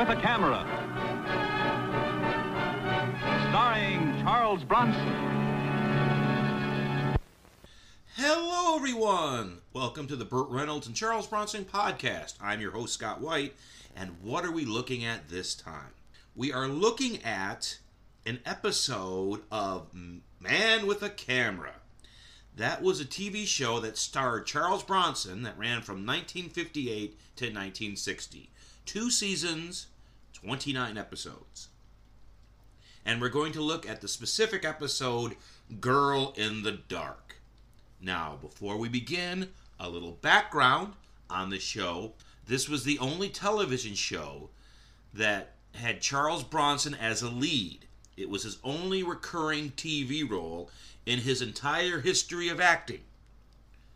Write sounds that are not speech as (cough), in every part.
with a Camera. Starring Charles Bronson. Hello, everyone. Welcome to the Burt Reynolds and Charles Bronson podcast. I'm your host, Scott White, and what are we looking at this time? We are looking at an episode of Man with a Camera. That was a TV show that starred Charles Bronson that ran from 1958 to 1960. Two seasons, 29 episodes. And we're going to look at the specific episode, Girl in the Dark. Now, before we begin, a little background on the show. This was the only television show that had Charles Bronson as a lead. It was his only recurring TV role in his entire history of acting,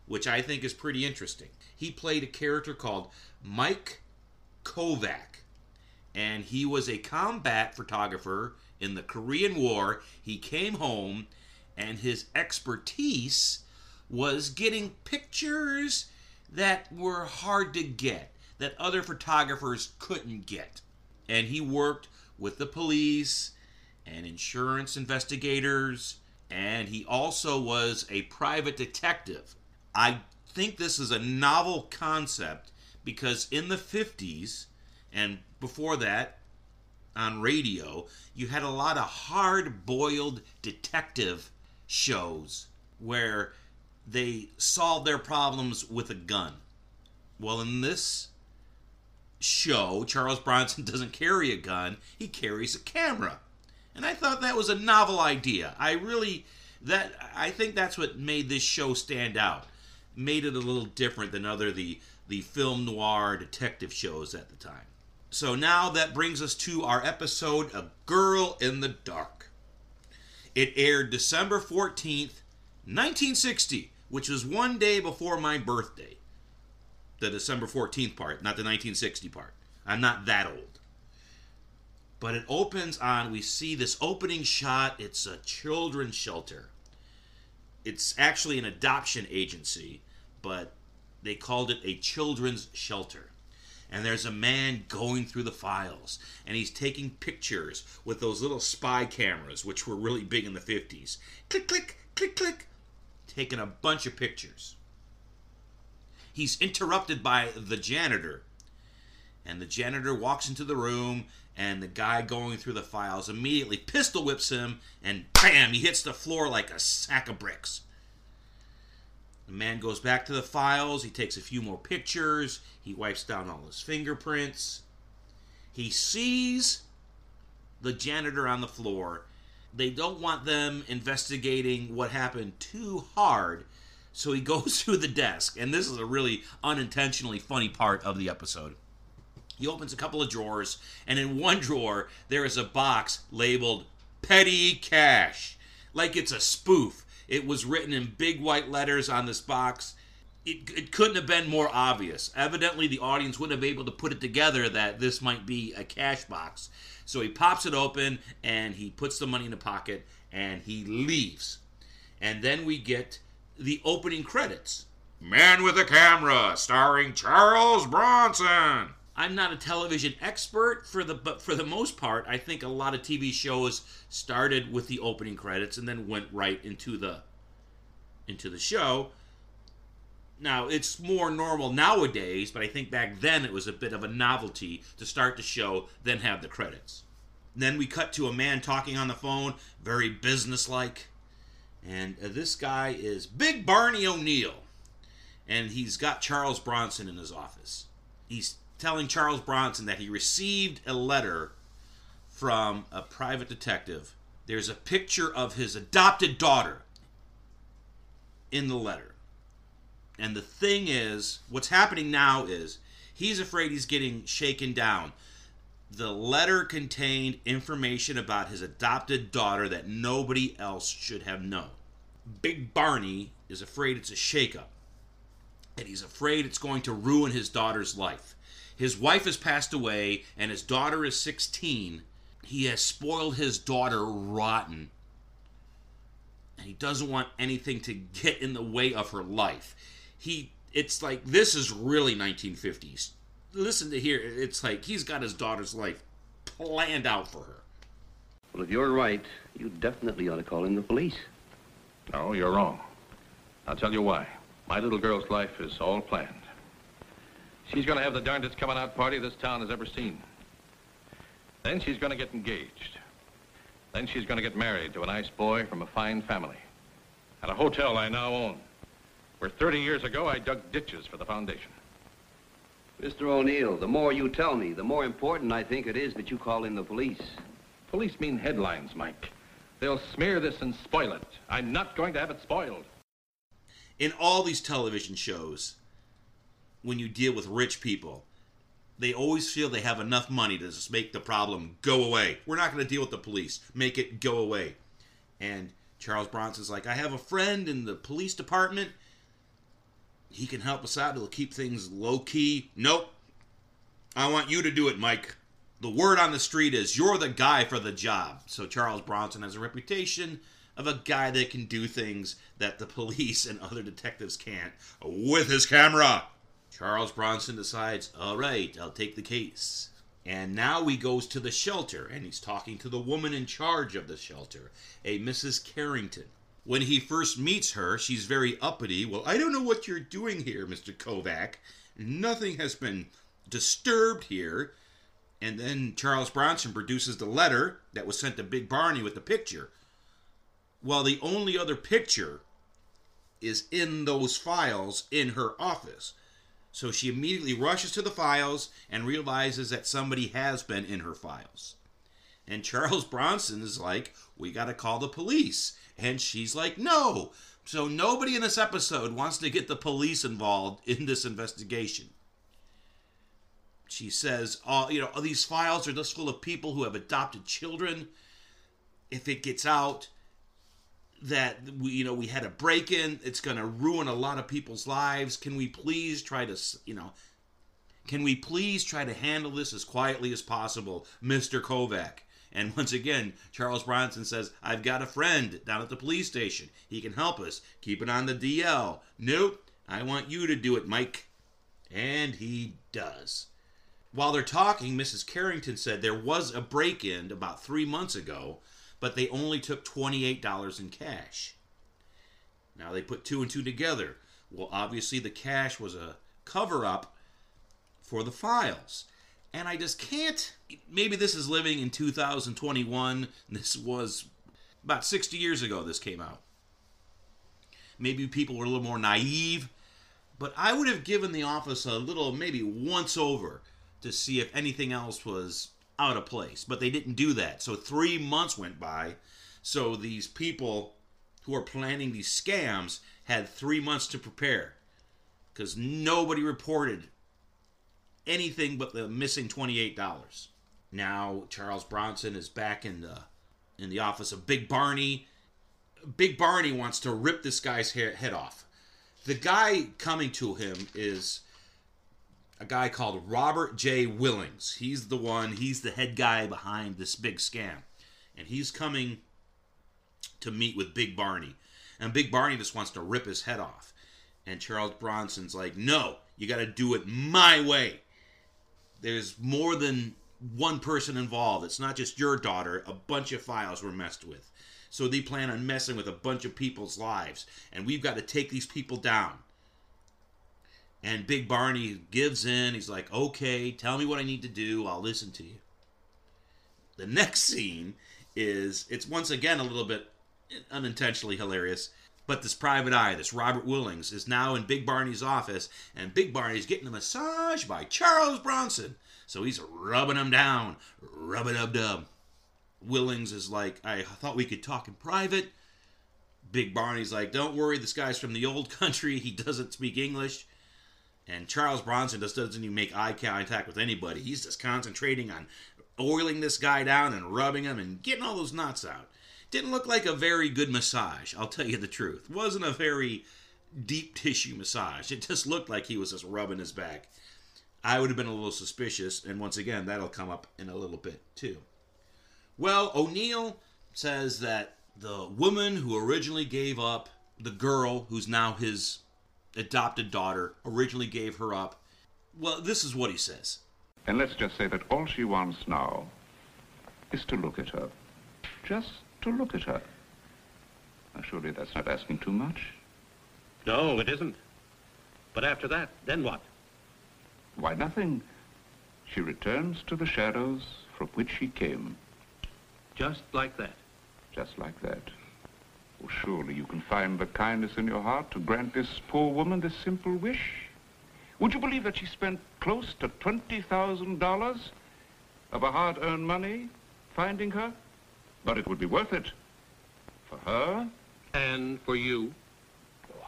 which I think is pretty interesting. He played a character called Mike Kovac, and he was a combat photographer in the Korean War. He came home, and his expertise was getting pictures that were hard to get, that other photographers couldn't get. And he worked with the police and insurance investigators, and he also was a private detective. I think this is a novel concept because in the 50s and before that on radio, you had a lot of hard boiled detective shows where they solved their problems with a gun. Well, in this show, Charles Bronson (laughs) doesn't carry a gun, he carries a camera. And I thought that was a novel idea. I really that I think that's what made this show stand out. Made it a little different than other the the film noir detective shows at the time. So now that brings us to our episode A Girl in the Dark. It aired December 14th, 1960, which was one day before my birthday. The December 14th part, not the 1960 part. I'm not that old. But it opens on, we see this opening shot. It's a children's shelter. It's actually an adoption agency, but they called it a children's shelter. And there's a man going through the files, and he's taking pictures with those little spy cameras, which were really big in the 50s. Click, click, click, click. Taking a bunch of pictures. He's interrupted by the janitor. And the janitor walks into the room, and the guy going through the files immediately pistol whips him, and bam, he hits the floor like a sack of bricks. The man goes back to the files. He takes a few more pictures. He wipes down all his fingerprints. He sees the janitor on the floor. They don't want them investigating what happened too hard, so he (laughs) goes through the desk. And this is a really unintentionally funny part of the episode. He opens a couple of drawers, and in one drawer, there is a box labeled Petty Cash, like it's a spoof it was written in big white letters on this box. It, it couldn't have been more obvious. Evidently, the audience wouldn't have been able to put it together that this might be a cash box. So he pops it open and he puts the money in the pocket and he leaves. And then we get the opening credits Man with a Camera, starring Charles Bronson. I'm not a television expert for the but for the most part, I think a lot of TV shows started with the opening credits and then went right into the into the show. Now, it's more normal nowadays, but I think back then it was a bit of a novelty to start the show then have the credits. Then we cut to a man talking on the phone, very businesslike. And uh, this guy is Big Barney O'Neill. And he's got Charles Bronson in his office. He's telling Charles Bronson that he received a letter from a private detective. There's a picture of his adopted daughter in the letter. And the thing is, what's happening now is he's afraid he's getting shaken down. The letter contained information about his adopted daughter that nobody else should have known. Big Barney is afraid it's a shakeup, and he's afraid it's going to ruin his daughter's life. His wife has passed away, and his daughter is 16. He has spoiled his daughter rotten. And he doesn't want anything to get in the way of her life. He it's like this is really 1950s listen to here. It's like he's got his daughter's life planned out for her. Well, if you're right, you definitely ought to call in the police. No, you're wrong. I'll tell you why. My little girl's life is all planned. She's going to have the darndest coming out party this town has ever seen. Then she's going to get engaged. Then she's going to get married to a nice boy from a fine family. At a hotel I now own, where 30 years ago I dug ditches for the foundation. Mr. O'Neill, the more you tell me, the more important I think it is that you call in the police. Police mean headlines, Mike. They'll smear this and spoil it. I'm not going to have it spoiled. In all these television shows, when you deal with rich people, they always feel they have enough money to just make the problem go away. We're not going to deal with the police. Make it go away. And Charles Bronson's like, I have a friend in the police department. He can help us out. He'll keep things low key. Nope. I want you to do it, Mike. The word on the street is you're the guy for the job. So Charles Bronson has a reputation of a guy that can do things that the (laughs) police and other detectives can't with his camera. Charles Bronson decides, all right, I'll take the case. And now he goes to the shelter and he's talking to the woman in charge of the shelter, a Mrs. Carrington. When he first meets her, she's very uppity. Well, I don't know what you're doing here, Mr. Kovac. Nothing has been disturbed here. And then Charles Bronson produces the letter that was sent to Big Barney with the picture. Well, the only other picture is in those files in her office. So she immediately rushes to the files and realizes that somebody has been in her files. And Charles Bronson is like, We got to call the police. And she's like, No. So nobody in this episode wants to get the police involved in this investigation. She says, "Oh, you know, these files are just full of people who have adopted children. If it gets out, that we you know we had a break in it's going to ruin a lot of people's lives. Can we please try to you know can we please try to handle this as quietly as possible mr kovac? And once again charles bronson says i've got a friend down at the police station. He can help us. Keep it on the dl nope. I want you to do it mike. And he does. While they're talking mrs carrington said there was a break-in about three months ago but they only took $28 in cash. Now they put two and two together. Well, obviously, the cash was a cover up for the files. And I just can't. Maybe this is living in 2021. This was about 60 years ago, this came out. Maybe people were a little more naive. But I would have given the office a little, maybe once over to see if anything else was out of place. But they didn't do that. So three months went by. So these people who are planning these scams had three months to prepare because nobody reported anything but the missing $28. Now Charles Bronson is back in the in the office of Big Barney. Big Barney wants to rip this guy's head off. The guy coming to him is a guy called Robert J. Willings. He's the one, he's the head guy behind this big scam. And he's coming to meet with Big Barney. And Big Barney just wants to rip his head off. And Charles Bronson's like, no, you got to do it my way. There's more than one person involved. It's not just your daughter. A bunch of files were messed with. So they plan on messing with a bunch of people's lives. And we've got to take these people down. And Big Barney gives in. He's like, okay, tell me what I need to do. I'll listen to you. The next scene is, it's once again a little bit unintentionally hilarious. But this private eye, this Robert Willings, is now in Big Barney's office, and Big Barney's getting a massage by Charles Bronson. So he's rubbing him down, rub a dub dub. Willings is like, I thought we could talk in private. Big Barney's like, don't worry, this guy's from the old country. He doesn't speak English. And Charles Bronson just doesn't even make eye contact with anybody. He's just concentrating on oiling this guy down and rubbing him and getting all those knots out. Didn't look like a very good massage, I'll tell you the truth. Wasn't a very deep tissue massage. It just looked like he was just rubbing his back. I would have been a little suspicious, and once again, that'll come up in a little bit too. Well, O'Neill says that the woman who originally gave up the girl who's now his adopted daughter originally gave her up Well, this is what he says. And let's just say that all she wants now is to look at her. Just to look at her. Now, surely that's not asking too much. No, it isn't. But after that, then what? Why, nothing. She returns to the shadows from which she came, Just like that. just like that. Well, surely you can find the kindness in your heart to grant this poor woman this simple wish. Would you believe that she spent close to $20,000 of her hard-earned money finding her? But it would be worth it. For her, And for you? Oh,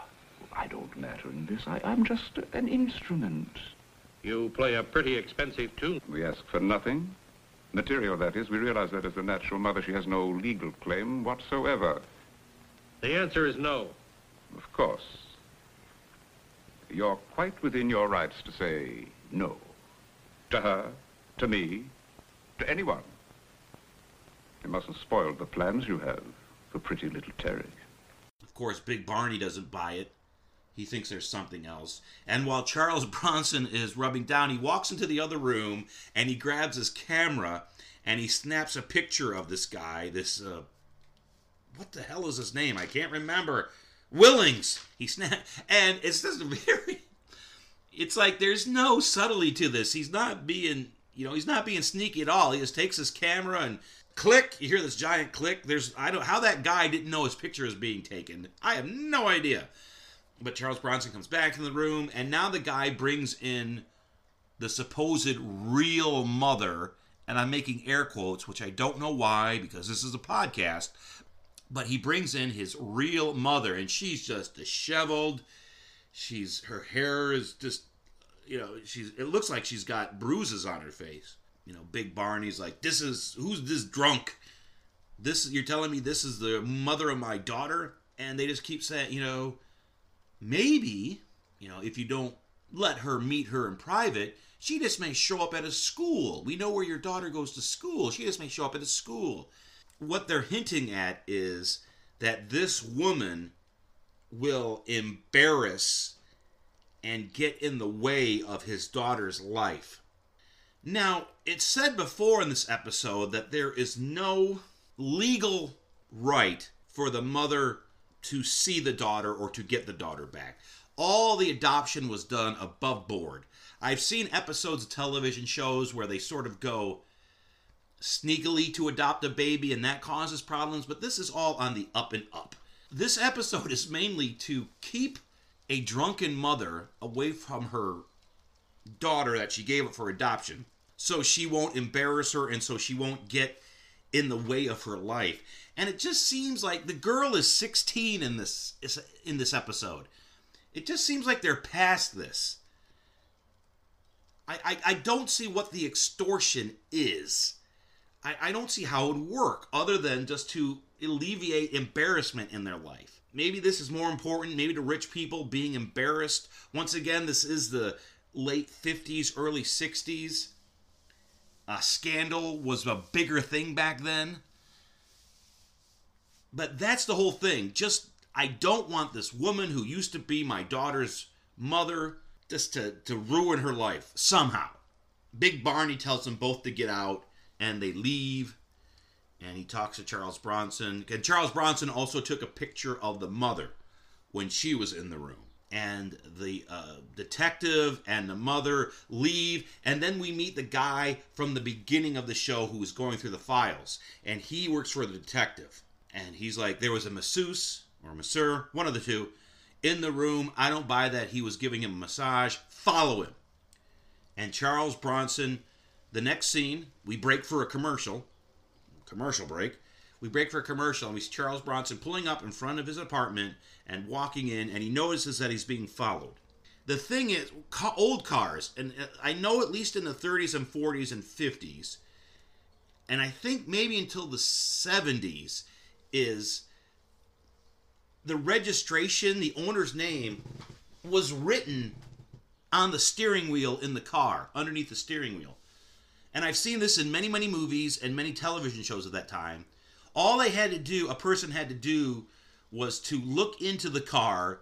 I don't matter in this. I, I'm just an instrument. You play a pretty expensive tune. We ask for nothing. Material, that is. We realize that as a natural mother, she has no legal claim whatsoever. The answer is no. Of course. You're quite within your rights to say no. To her, to me, to anyone. You mustn't spoil the plans you have for pretty little Terry. Of course, Big Barney doesn't buy it. He thinks there's something else. And while Charles (laughs) Bronson is rubbing down, he walks into the other room and he grabs his camera and he snaps a picture of this guy. This, uh, what the hell is his name? I can't remember. Willings. He snap, (laughs) and it's just very. It's like there's no subtlety to this. He's not being, you know, he's not being sneaky at all. He just takes his camera and click. You hear this giant click. There's, I don't, how that guy didn't know his picture is being taken. I have no idea. But Charles Bronson comes back in the room, and now the guy brings in the supposed real mother, and I'm making air quotes, which I don't know why because this is a podcast. But he brings in his real mother, and she's just disheveled. She's her hair is just, you know, she's. It looks like she's got bruises on her face. You know, Big Barney's like, "This is who's this drunk? This you're telling me this is the mother of my daughter?" And they just keep saying, you know, maybe, you know, if you don't let her meet her in private, she just may show up at a school. We know where your daughter goes to school. She just may show up at a school. What they're hinting at is that this woman will embarrass and get in the way of his daughter's life. Now, it's said before in this episode that there is no legal right for the mother to see the daughter or to get the daughter back. All the adoption was done above board. I've seen episodes of television shows where they sort of go sneakily to adopt a baby and that causes problems, but this is all on the up and up. This episode is mainly to keep a drunken mother away from her daughter that she gave up for adoption so she won't embarrass her and so she won't get in the way of her life. And it just seems like the girl is 16 in this in this episode. It just seems like they're past this. I, I, I don't see what the extortion is. I, I don't see how it would work other than just to alleviate embarrassment in their life. Maybe this is more important, maybe to rich people being embarrassed. Once again, this is the late 50s, early 60s. A scandal was a bigger thing back then. But that's the whole thing. Just, I don't want this woman who used to be my daughter's mother just to, to ruin her life somehow. Big Barney tells them both to get out, and they leave. And he talks to Charles Bronson. And Charles Bronson also took a picture of the mother when she was in the room. And the uh, detective and the mother leave. And then we meet the guy from the beginning of the show who was going through the files. And he works for the detective. And he's like, there was a masseuse or masseur, one of the two, in the room. I don't buy that he was giving him a massage. Follow him. And Charles Bronson, the next scene, we break for a commercial. Commercial break. We break for a commercial, and we see Charles Bronson pulling up in front of his apartment and walking in, and he notices that he's being followed. The thing is, old cars, and uh, I know at least in the 30s and 40s and 50s, and I think maybe until the 70s, is the registration, the owner's name, was written on the steering wheel in the car, underneath the steering wheel. And I've seen this in many, many movies and many television shows at that time. All they had to do, a person had to do, was to look into the car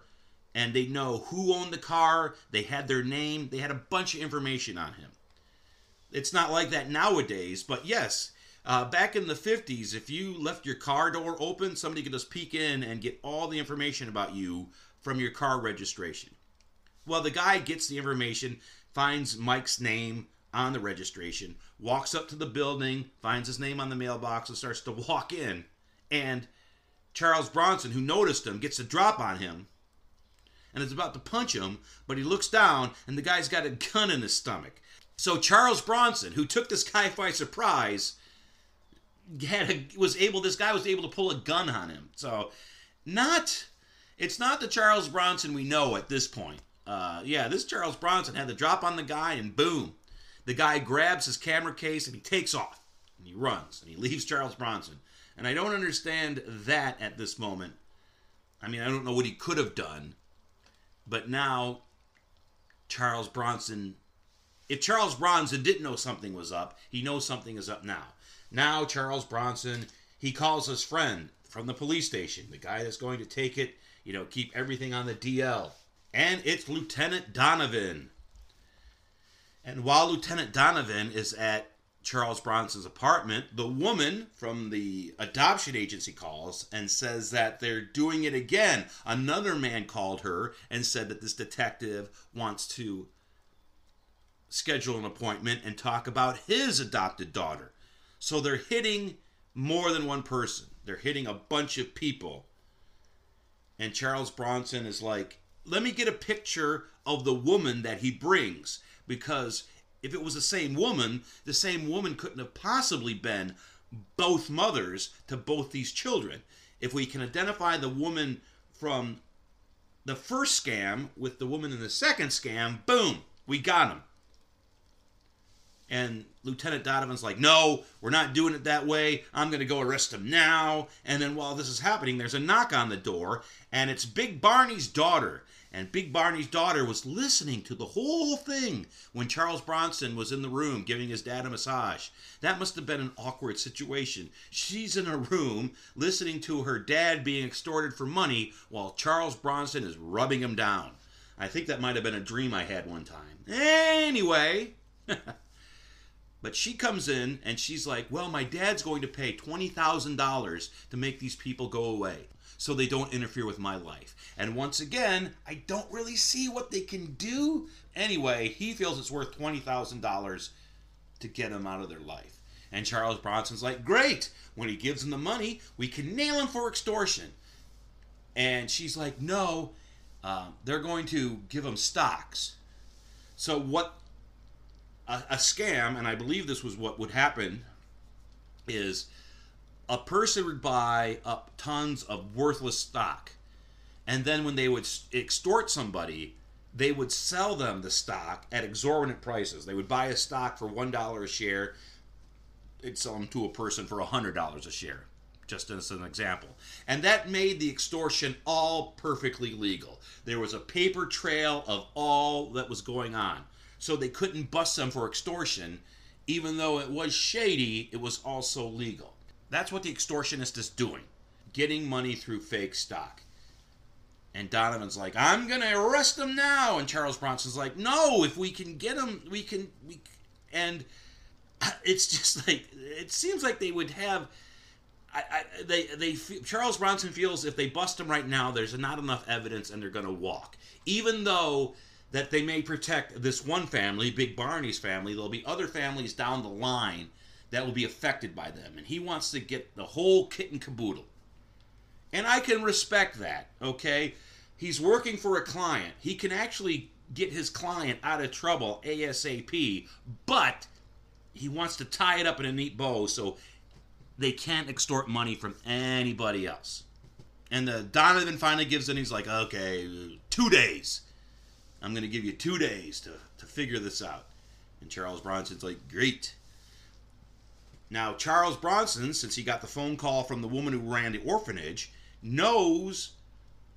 and they know who owned the car. They had their name. They had a bunch of information on him. It's not like that nowadays, but yes, uh, back in the 50s, if you left your car door open, somebody could just peek in and get all the information about you from your car registration. Well, the guy gets the information, finds Mike's name on the registration, walks up to the building, finds his name on the mailbox, and starts to walk in. And Charles Bronson, who noticed him, gets a drop on him and is about to punch him, but he looks down and the guy's got a gun in his stomach. So Charles Bronson, who took this guy by surprise, had a, was able. This guy was able to pull a gun on him. So, not it's not the Charles Bronson we know at this point. Uh, yeah, this Charles Bronson had the drop on the guy, and boom, the guy grabs his camera case and he takes off and he runs and he leaves Charles Bronson. And I don't understand that at this moment. I mean, I don't know what he could have done, but now Charles Bronson if Charles Bronson didn't know something was up, he knows something is up now. Now Charles Bronson, he calls his friend from the police station, the guy that's going to take it, you know, keep everything on the DL. And it's Lieutenant Donovan. And while Lieutenant Donovan is at Charles Bronson's apartment, the woman from the adoption agency calls and says that they're doing it again. Another man called her and said that this detective wants to schedule an appointment and talk about his adopted daughter. So they're hitting more than one person. They're hitting a bunch of people. And Charles Bronson is like, let me get a picture of the woman that he brings. Because if it was the same woman, the same woman couldn't have possibly been both mothers to both these children. If we can identify the woman from the first scam with the woman in the second scam, boom, we got him. And Lieutenant Donovan's like, no, we're not doing it that way. I'm going to go arrest him now. And then while this is happening, there's a knock on the door, and it's Big Barney's daughter. And Big Barney's daughter was listening to the whole thing when Charles Bronson was in the room giving his dad a massage. That must have been an awkward situation. She's in a room listening to her dad being extorted for money while Charles Bronson is rubbing him down. I think that might have been a dream I had one time. Anyway. (laughs) But she comes in and she's like, Well, my dad's going to pay $20,000 to make these people go away so they don't interfere with my life. And once again, I don't really see what they can do. Anyway, he feels it's worth $20,000 to get them out of their life. And Charles Bronson's like, Great! When he gives him the money, we can nail him for extortion. And she's like, No, uh, they're going to give him stocks. So, what a, a scam, and I believe this was what would happen, is a person would buy up tons of worthless stock, and then when they would extort somebody, they would sell them the stock at exorbitant prices. They would buy a stock for one dollar a share, they'd sell them to a person for a hundred dollars a share, just as an example. And that made the extortion all perfectly legal. There was a paper trail of all that was going on so they couldn't bust them for extortion. Even though it was shady, it was also legal. That's what the extortionist is doing getting money through fake stock. And Donovan's like, I'm going to arrest him now. And Charles Bronson's like, no, if we can get him, we can. We, and (laughs) it's just like, it seems like they would have. I, I, they, they, Charles Bronson feels if they bust him right now, there's not enough evidence and they're going to walk. Even though that they may protect this one family, Big Barney's family. There'll be other families down the line that will be affected by them. And he wants to get the whole kit and caboodle. And I can respect that, okay? He's working for a client. He can actually get his client out of trouble ASAP, but he wants to tie it up in a neat bow so they can't extort money from anybody else. And the Donovan finally gives in. He's like, okay, two days. I'm going to give you two days to, to figure this out. And Charles Bronson's like, great. Now, Charles Bronson, since he got the phone call from the woman who ran the orphanage, knows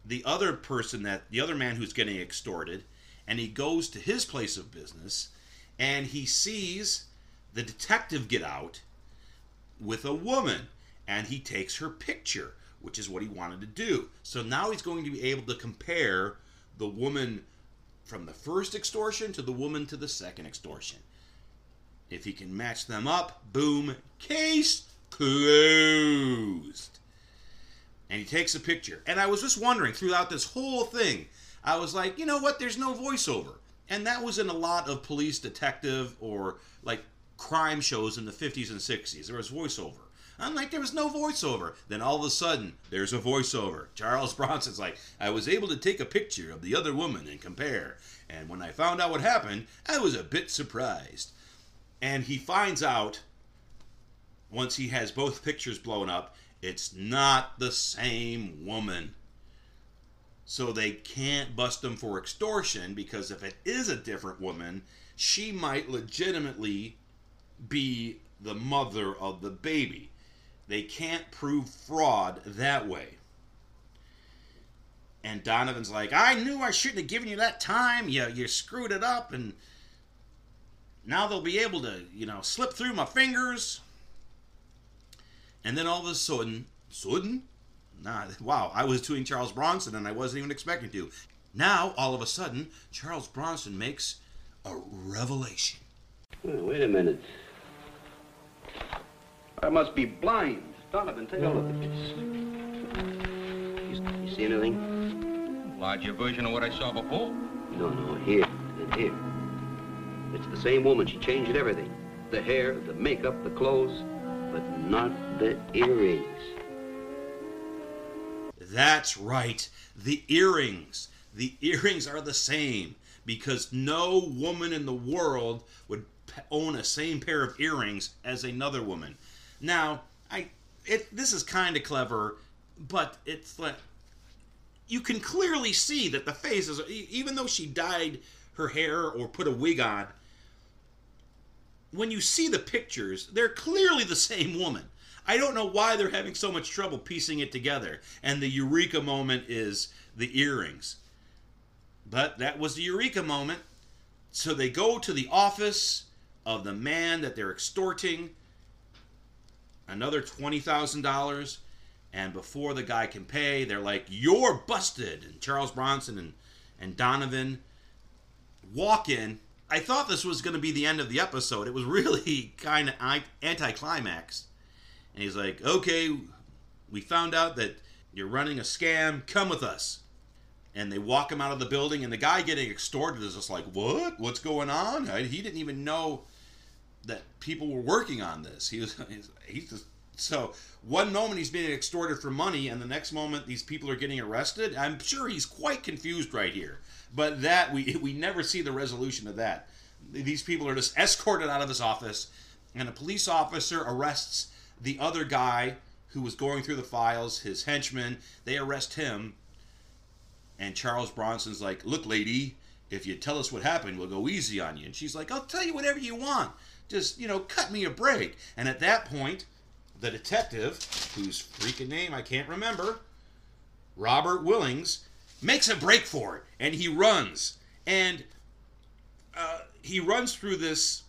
the other person that the other man who's getting extorted, and he goes to his place of business and he sees the detective get out with a woman and he takes her picture, which is what he wanted to do. So now he's going to be able to compare the woman from the first extortion to the woman to the second extortion. If he can match them up, boom, case closed. And he takes a picture. And I was just wondering throughout this whole thing, I was like, you know what? There's no voiceover. And that was in a lot of police detective or like crime shows in the 50s and 60s. There was voiceover. I'm like, there was no voiceover. Then all of a sudden, there's a voiceover. Charles (laughs) Bronson's like, I was able to take a picture of the other woman and compare. And when I found out what happened, I was a bit surprised. And he finds out, once he has both pictures blown up, it's not the same woman. So they can't bust him for extortion because if it is a different woman, she might legitimately be the mother of the baby. They can't prove fraud that way. And Donovan's like, I knew I shouldn't have given you that time. You, you screwed it up, and now they'll be able to, you know, slip through my fingers. And then all of a sudden, sudden? Nah, (laughs) wow, I was doing Charles Bronson and I wasn't even expecting to. Now, all of a sudden, Charles Bronson makes a revelation. Well, wait a minute. I must be blind. Donovan, take a look at this. You, you see anything? Larger version of what I saw before. No, no, here and here. It's the same woman. She changed everything. The hair, the makeup, the clothes, but not the earrings. That's right. The earrings. The earrings are the same because no woman in the world would own a same pair of earrings as another woman. Now, I it this is kind of clever, but it's like you can clearly see that the face is even though she dyed her hair or put a wig on when you see the pictures, they're clearly the same woman. I don't know why they're having so much trouble piecing it together. And the eureka moment is the earrings. But that was the eureka moment. So they go to the office of the man that they're extorting, another $20,000. And before the guy can pay, they're like, You're busted. And Charles Bronson and, and Donovan walk in. I thought this was going to be the end of the episode. It was really (laughs) kind of anticlimax. And he's like, okay, we found out that you're running a scam. Come with us. And they walk him out of the building, and the guy getting extorted is just like, what? What's going on? He didn't even know that people were working on this. He was, (laughs) he's, he's just. So one moment he's being extorted for money, and the next moment these people are getting arrested. I'm sure he's quite confused right here. But that we (laughs) we never see the resolution of that. These people are just escorted out of his office, and a police officer arrests the other guy who was going through the files, his henchman. They arrest him, and Charles Bronson's like, "Look, lady, if you tell us what happened, we'll go easy on you." And she's like, "I'll tell you whatever you want. Just you know, cut me a break." And at that point, the detective, whose freaking name I can't remember, Robert Willings, makes a break for it, and he runs, and uh, he runs through this.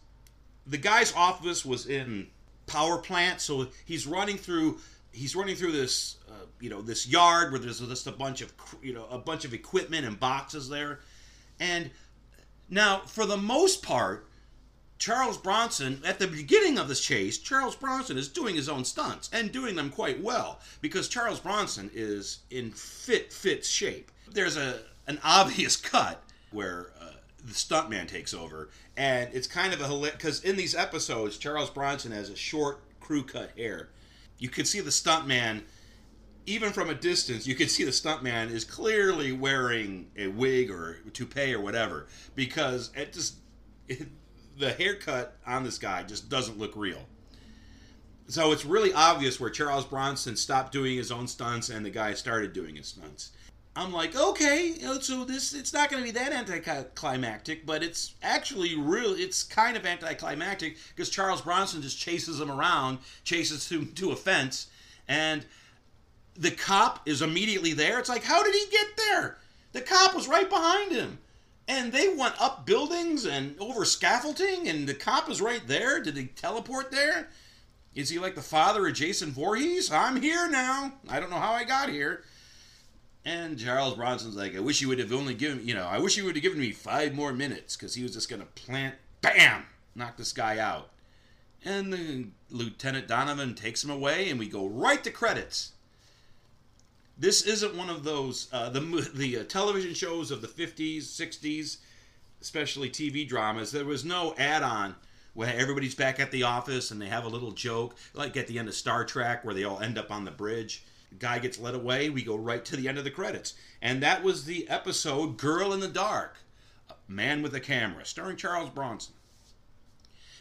The guy's office was in power plant, so he's running through. He's running through this, uh, you know, this yard where there's just a bunch of, you know, a bunch of equipment and boxes there, and now for the most part, Charles Bronson, at the beginning of this chase, Charles Bronson is doing his own stunts and doing them quite well because Charles Bronson is in fit, fit shape. There's a an (laughs) obvious cut where uh, the stuntman takes over, and it's kind of a because in these episodes, Charles Bronson has a short crew cut hair. You can see the stuntman, even from a distance, you can see the stuntman is clearly wearing a wig or toupee or whatever because it just. (laughs) It, the haircut on this guy just doesn't look real. So it's really obvious where Charles Bronson stopped doing his own stunts and the guy started doing his stunts. I'm like, okay, so this it's not going to be that anticlimactic, but it's actually real. It's kind of anticlimactic because Charles Bronson just chases him around, chases him to a fence, and the cop is immediately there. It's like, how did he get there? The cop was right behind him and they went up buildings and over scaffolding, and the cop is right there. Did he teleport there? Is he like the father of Jason Voorhees? I'm here now. I don't know how I got here. And Charles Bronson's like, I wish you would have only given, you know, I wish you would have given me five more minutes because he was just going to plant, bam, knock this guy out. And the Lieutenant Donovan takes him away, and we go right to credits. This isn't one of those uh, the the uh, television shows of the 50s, 60s, especially TV dramas. There was no add-on where everybody's back at the office and they have a little joke, like at the end of Star Trek, where they all end up on the bridge. Guy gets led away. We go right to the end of the credits, and that was the episode "Girl in the Dark," Man with a Camera, starring Charles Bronson.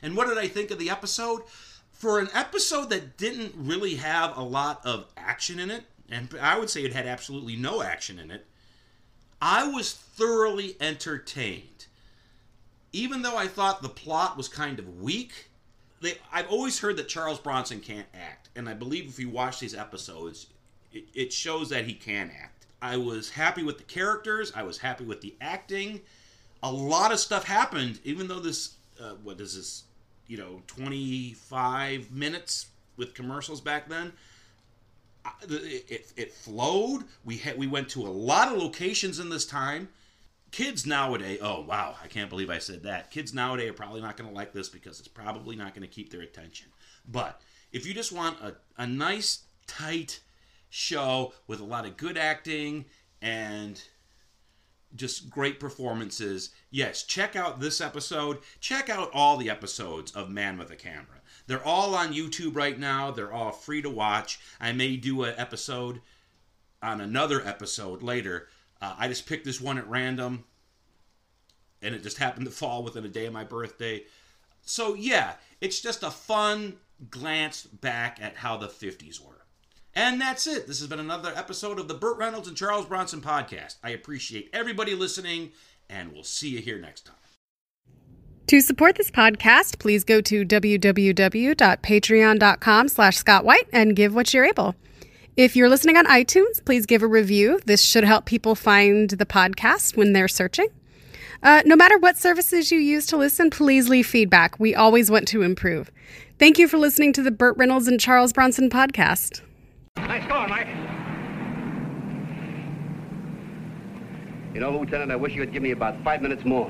And what did I think of the episode? For an episode that didn't really have a lot of action in it, and I would say it had absolutely no action in it, I was thoroughly entertained. Even though I thought the plot was kind of weak, they, I've always heard that Charles Bronson can't act, and I believe if you watch these episodes, it, it shows that he can act. I was happy with the characters, I was happy with the acting. A lot of stuff happened, even though this, uh, what is this, you know 25 minutes with commercials back then it, it flowed. We had we went to a lot of locations in this time. Kids nowadays oh wow i can't believe i said that. Kids nowadays are probably not going to like this because it's probably not going to keep their attention. But if you just want a, a nice tight show with a lot of good acting and just great performances. Yes, check out this episode. Check out all the episodes of Man with a Camera. They're all on YouTube right now. They're all free to watch. I may do an episode on another episode later. Uh, I just picked this one at random, and it just happened to fall within a day of my birthday. So, yeah, it's just a fun glance back at how the 50s were. And that's it. This has been another episode of the Burt Reynolds and Charles Bronson podcast. I appreciate everybody listening, and we'll see you here next time. To support this podcast, please go to www.patreon.com slash scottwhite and give what you're able. If you're listening on iTunes, please give a review. This should help people find the podcast when they're searching. Uh, no matter what services you use to listen, please leave feedback. We always want to improve. Thank you for listening to the Burt Reynolds and Charles Bronson podcast. Nice going, Mike. You know, Lieutenant, I wish you would give me about five minutes more.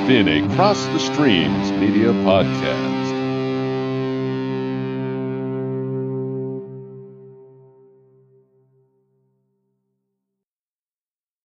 Been a Cross the Streams Media Podcast.